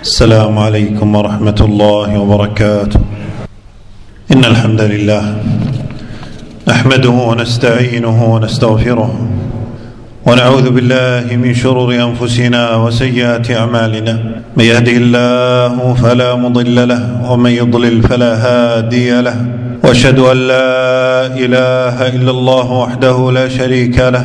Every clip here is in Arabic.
السلام عليكم ورحمة الله وبركاته. إن الحمد لله نحمده ونستعينه ونستغفره ونعوذ بالله من شرور أنفسنا وسيئات أعمالنا. من يهده الله فلا مضل له ومن يضلل فلا هادي له. وأشهد أن لا إله إلا الله وحده لا شريك له.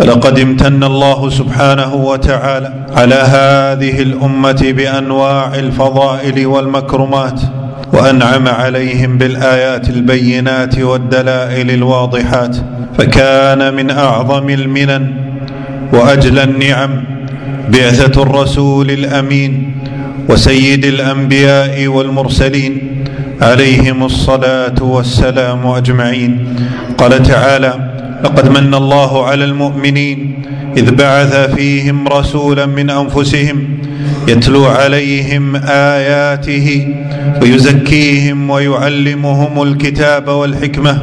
فلقد امتن الله سبحانه وتعالى على هذه الأمة بأنواع الفضائل والمكرمات وأنعم عليهم بالآيات البينات والدلائل الواضحات فكان من أعظم المنن واجلى النعم بعثة الرسول الأمين وسيد الأنبياء والمرسلين عليهم الصلاة والسلام أجمعين. قال تعالى لقد من الله على المؤمنين إذ بعث فيهم رسولا من أنفسهم يتلو عليهم آياته ويزكيهم ويعلمهم الكتاب والحكمة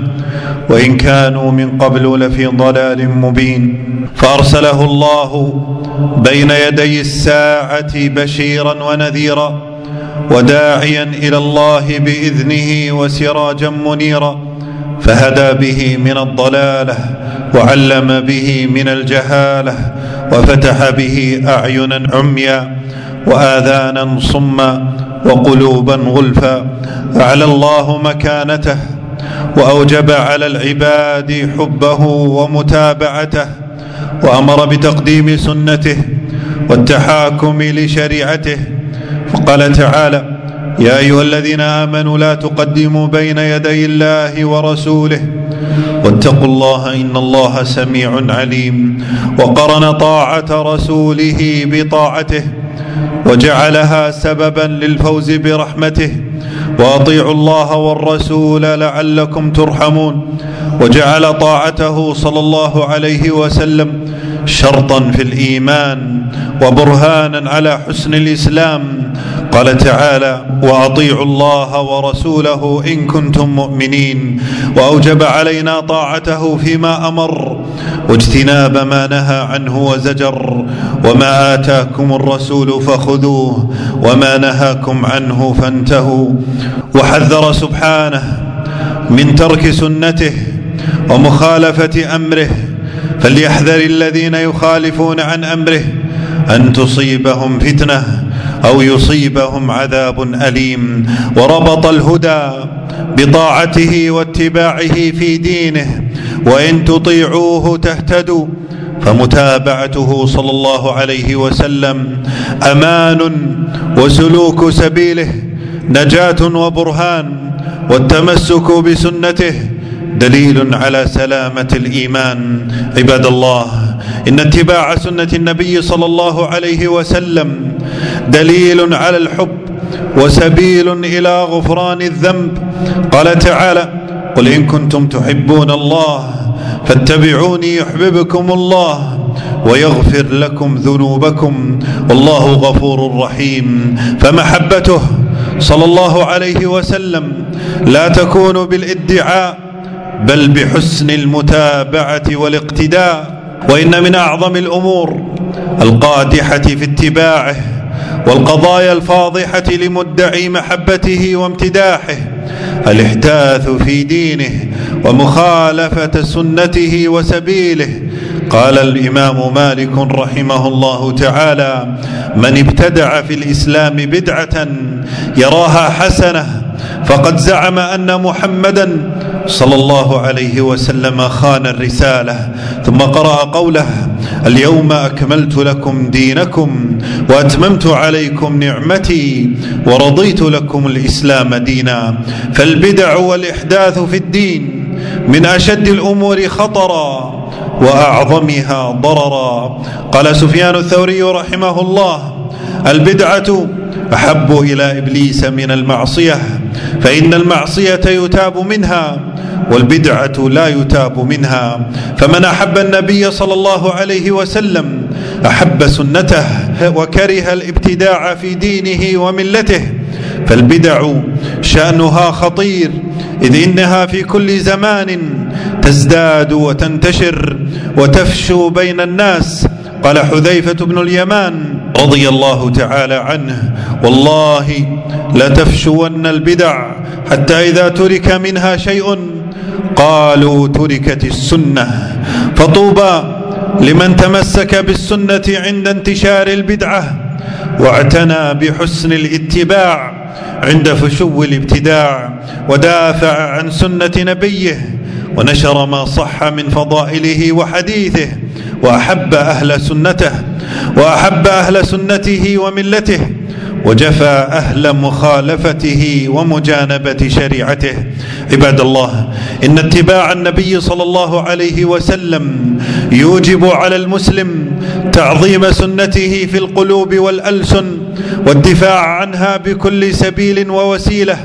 وإن كانوا من قبل لفي ضلال مبين فأرسله الله بين يدي الساعة بشيرا ونذيرا وداعيا إلى الله بإذنه وسراجا منيرا فهدى به من الضلالة وعلم به من الجهالة وفتح به أعينا عميا وآذانا صما وقلوبا غلفا. أعلى الله مكانته وأوجب على العباد حبه ومتابعته وأمر بتقديم سنته والتحاكم لشريعته. فقال تعالى يا أيها الذين آمنوا لا تقدموا بين يدي الله ورسوله واتقوا الله إن الله سميع عليم وقرن طاعة رسوله بطاعته وجعلها سببا للفوز برحمته وأطيعوا الله والرسول لعلكم ترحمون وجعل طاعته صلى الله عليه وسلم شرطا في الإيمان وبرهانا على حسن الإسلام. قال تعالى وأطيعوا الله ورسوله إن كنتم مؤمنين. وأوجب علينا طاعته فيما أمر. واجتناب ما نهى عنه وزجر. وما آتاكم الرسول فخذوه. وما نهاكم عنه فانتهوا. وحذر سبحانه من ترك سنته ومخالفة أمره. فليحذر الذين يخالفون عن أمره أن تصيبهم فتنة أو يصيبهم عذاب أليم وربط الهدى بطاعته واتباعه في دينه وإن تطيعوه تهتدوا فمتابعته صلى الله عليه وسلم أمان وسلوك سبيله نجاة وبرهان والتمسك بسنته دليل على سلامة الإيمان عباد الله. إن اتباع سنة النبي صلى الله عليه وسلم دليل على الحب وسبيل إلى غفران الذنب. قال تعالى قل إن كنتم تحبون الله فاتبعوني يحببكم الله ويغفر لكم ذنوبكم والله غفور رحيم. فمحبته صلى الله عليه وسلم لا تكون بالادعاء بل بحسن المتابعة والاقتداء وإن من أعظم الأمور القادحة في اتباعه والقضايا الفاضحة لمدعي محبته وامتداحه الإحداث في دينه ومخالفة سنته وسبيله. قال الإمام مالك رحمه الله تعالى من ابتدع في الإسلام بدعة يراها حسنة فقد زعم أن محمدا صلى الله عليه وسلم خان الرسالة ثم قرأ قوله اليوم أكملت لكم دينكم وأتممت عليكم نعمتي ورضيت لكم الإسلام دينا فالبدع والإحداث في الدين من أشد الأمور خطرا وأعظمها ضررا. قال سفيان الثوري رحمه الله البدعة أحب إلى إبليس من المعصية فإن المعصية يتاب منها والبدعة لا يتاب منها. فمن أحب النبي صلى الله عليه وسلم أحب سنته وكره الابتداع في دينه وملته فالبدع شأنها خطير إذ إنها في كل زمان تزداد وتنتشر وتفشو بين الناس. قال حذيفة بن اليمان رضي الله تعالى عنه والله لتفشون البدع حتى إذا ترك منها شيء. قالوا تركت السنة. فطوبى لمن تمسك بالسنة عند انتشار البدعة واعتنى بحسن الاتباع عند فشو الابتداع ودافع عن سنة نبيه ونشر ما صح من فضائله وحديثه وأحب أهل سنته وأحب أهل سنته وملته وجفى أهل مخالفته ومجانبة شريعته. عباد الله إن اتباع النبي صلى الله عليه وسلم يوجب على المسلم تعظيم سنته في القلوب والألسن والدفاع عنها بكل سبيل ووسيلة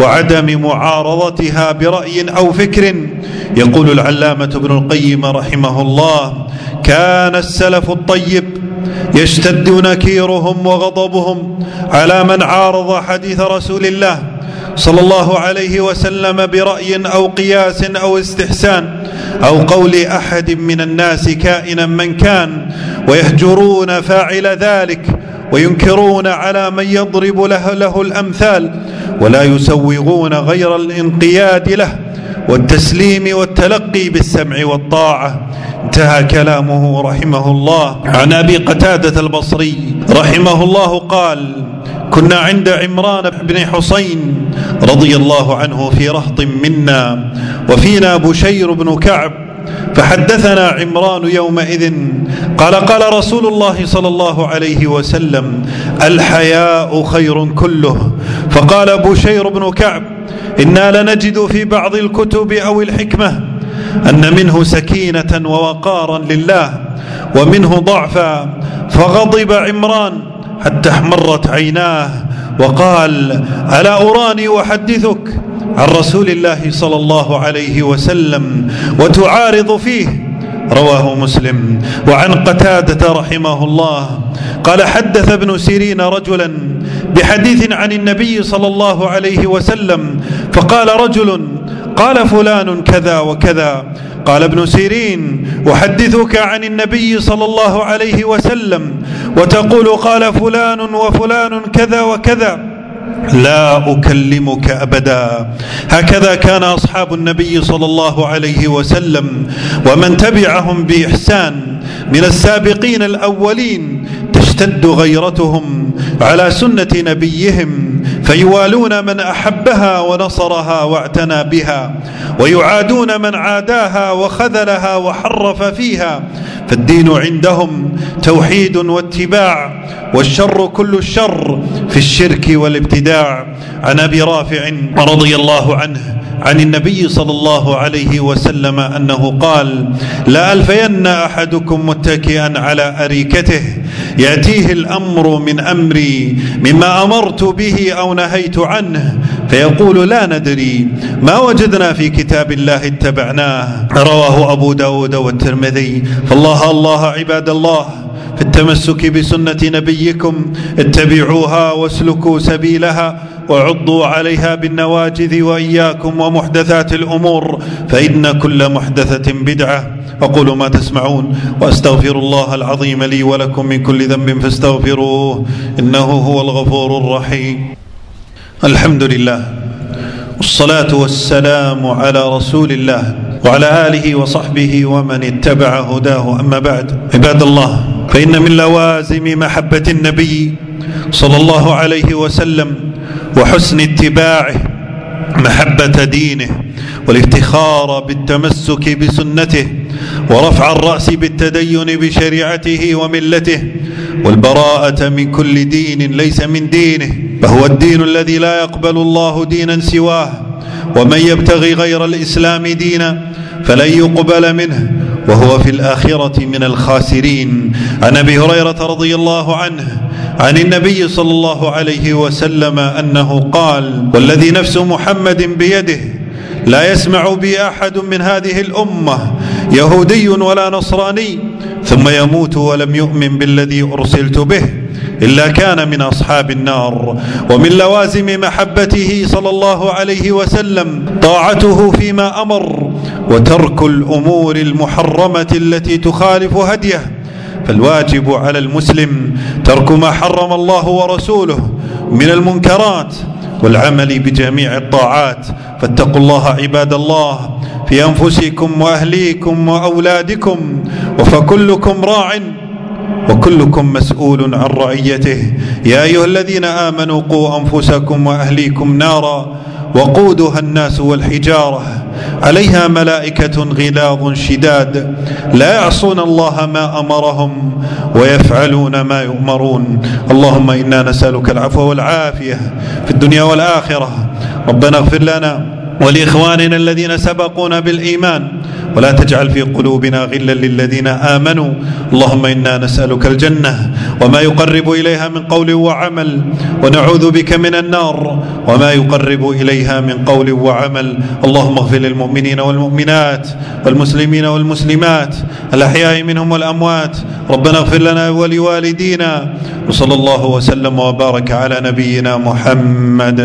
وعدم معارضتها برأي أو فكر. يقول العلامة ابن القيم رحمه الله كان السلف الطيب يشتد نكيرهم وغضبهم على من عارض حديث رسول الله صلى الله عليه وسلم برأي أو قياس أو استحسان أو قول أحد من الناس كائنا من كان ويهجرون فاعل ذلك وينكرون على من يضرب له, له الأمثال ولا يسوغون غير الانقياد له والتسليم والتلقي بالسمع والطاعة. انتهى كلامه رحمه الله. عن أبي قتادة البصري رحمه الله قال كنا عند عمران بن حسين رضي الله عنه في رهط منا وفينا بشير بن كعب فحدثنا عمران يومئذ قال قال رسول الله صلى الله عليه وسلم الحياء خير كله فقال بشير بن كعب إنا لنجد في بعض الكتب أو الحكمة أن منه سكينة ووقارا لله ومنه ضعفا فغضب عمران حتى احمرت عيناه وقال ألا أراني أحدثك عن رسول الله صلى الله عليه وسلم وتعارض فيه. رواه مسلم. وعن قتادة رحمه الله قال حدث ابن سيرين رجلا بحديث عن النبي صلى الله عليه وسلم فقال رجل قال فلان كذا وكذا. قال ابن سيرين أحدثك عن النبي صلى الله عليه وسلم وتقول قال فلان وفلان كذا وكذا. لا أكلمك أبدا. هكذا كان أصحاب النبي صلى الله عليه وسلم ومن تبعهم بإحسان من السابقين الأولين تشتد غيرتهم على سنة نبيهم فيوالون من أحبها ونصرها واعتنى بها ويعادون من عاداها وخذلها وحرف فيها فالدين عندهم توحيد واتباع والشر كل الشر في الشرك والابتداع. عن أبي رافع رضي الله عنه عن النبي صلى الله عليه وسلم أنه قال لا ألفين أحدكم متكئا على أريكته يأتيه الأمر من أمري مما أمرت به أو نهيت عنه. فيقول لا ندري ما وجدنا في كتاب الله اتبعناه. رواه أبو داود والترمذي. فالله الله عباد الله في التمسك بسنة نبيكم اتبعوها واسلكوا سبيلها. وعضوا عليها بالنواجذ وإياكم ومحدثات الأمور فإن كل محدثة بدعة. أقول ما تسمعون وأستغفر الله العظيم لي ولكم من كل ذنب فاستغفروه إنه هو الغفور الرحيم. الحمد لله والصلاة والسلام على رسول الله وعلى آله وصحبه ومن اتبع هداه. أما بعد عباد الله فإن من لوازم محبة النبي صلى الله عليه وسلم وحسن اتباعه محبة دينه والافتخار بالتمسك بسنته ورفع الرأس بالتدين بشريعته وملته والبراءة من كل دين ليس من دينه فهو الدين الذي لا يقبل الله دينا سواه ومن يبتغي غير الإسلام دينا فلن يقبل منه وهو في الآخرة من الخاسرين. عن أبي هريرة رضي الله عنه عن النبي صلى الله عليه وسلم أنه قال والذي نفس محمد بيده لا يسمع بي أحد من هذه الأمة يهودي ولا نصراني ثم يموت ولم يؤمن بالذي أرسلت به إلا كان من أصحاب النار ومن لوازم محبته صلى الله عليه وسلم طاعته فيما أمر وترك الأمور المحرمة التي تخالف هديه فالواجب على المسلم ترك ما حرم الله ورسوله من المنكرات والعمل بجميع الطاعات. فاتقوا الله عباد الله في أنفسكم وأهليكم وأولادكم وفكلكم راع وكلكم مسؤول عن رعيته. يا أيها الذين آمنوا قوا أنفسكم وأهليكم نارا وقودها الناس والحجارة. عليها ملائكة غلاظ شداد. لا يعصون الله ما أمرهم ويفعلون ما يؤمرون. اللهم إنا نسألك العفو والعافية في الدنيا والآخرة. ربنا اغفر لنا ولإخواننا الذين سبقونا بالإيمان. ولا تجعل في قلوبنا غلا للذين آمنوا. اللهم إنا نسألك الجنة وما يقرب إليها من قول وعمل ونعوذ بك من النار وما يقرب إليها من قول وعمل. اللهم اغفر للمؤمنين والمؤمنات والمسلمين والمسلمات الأحياء منهم والأموات. ربنا اغفر لنا ولوالدينا. وصلى الله وسلم وبارك على نبينا محمد.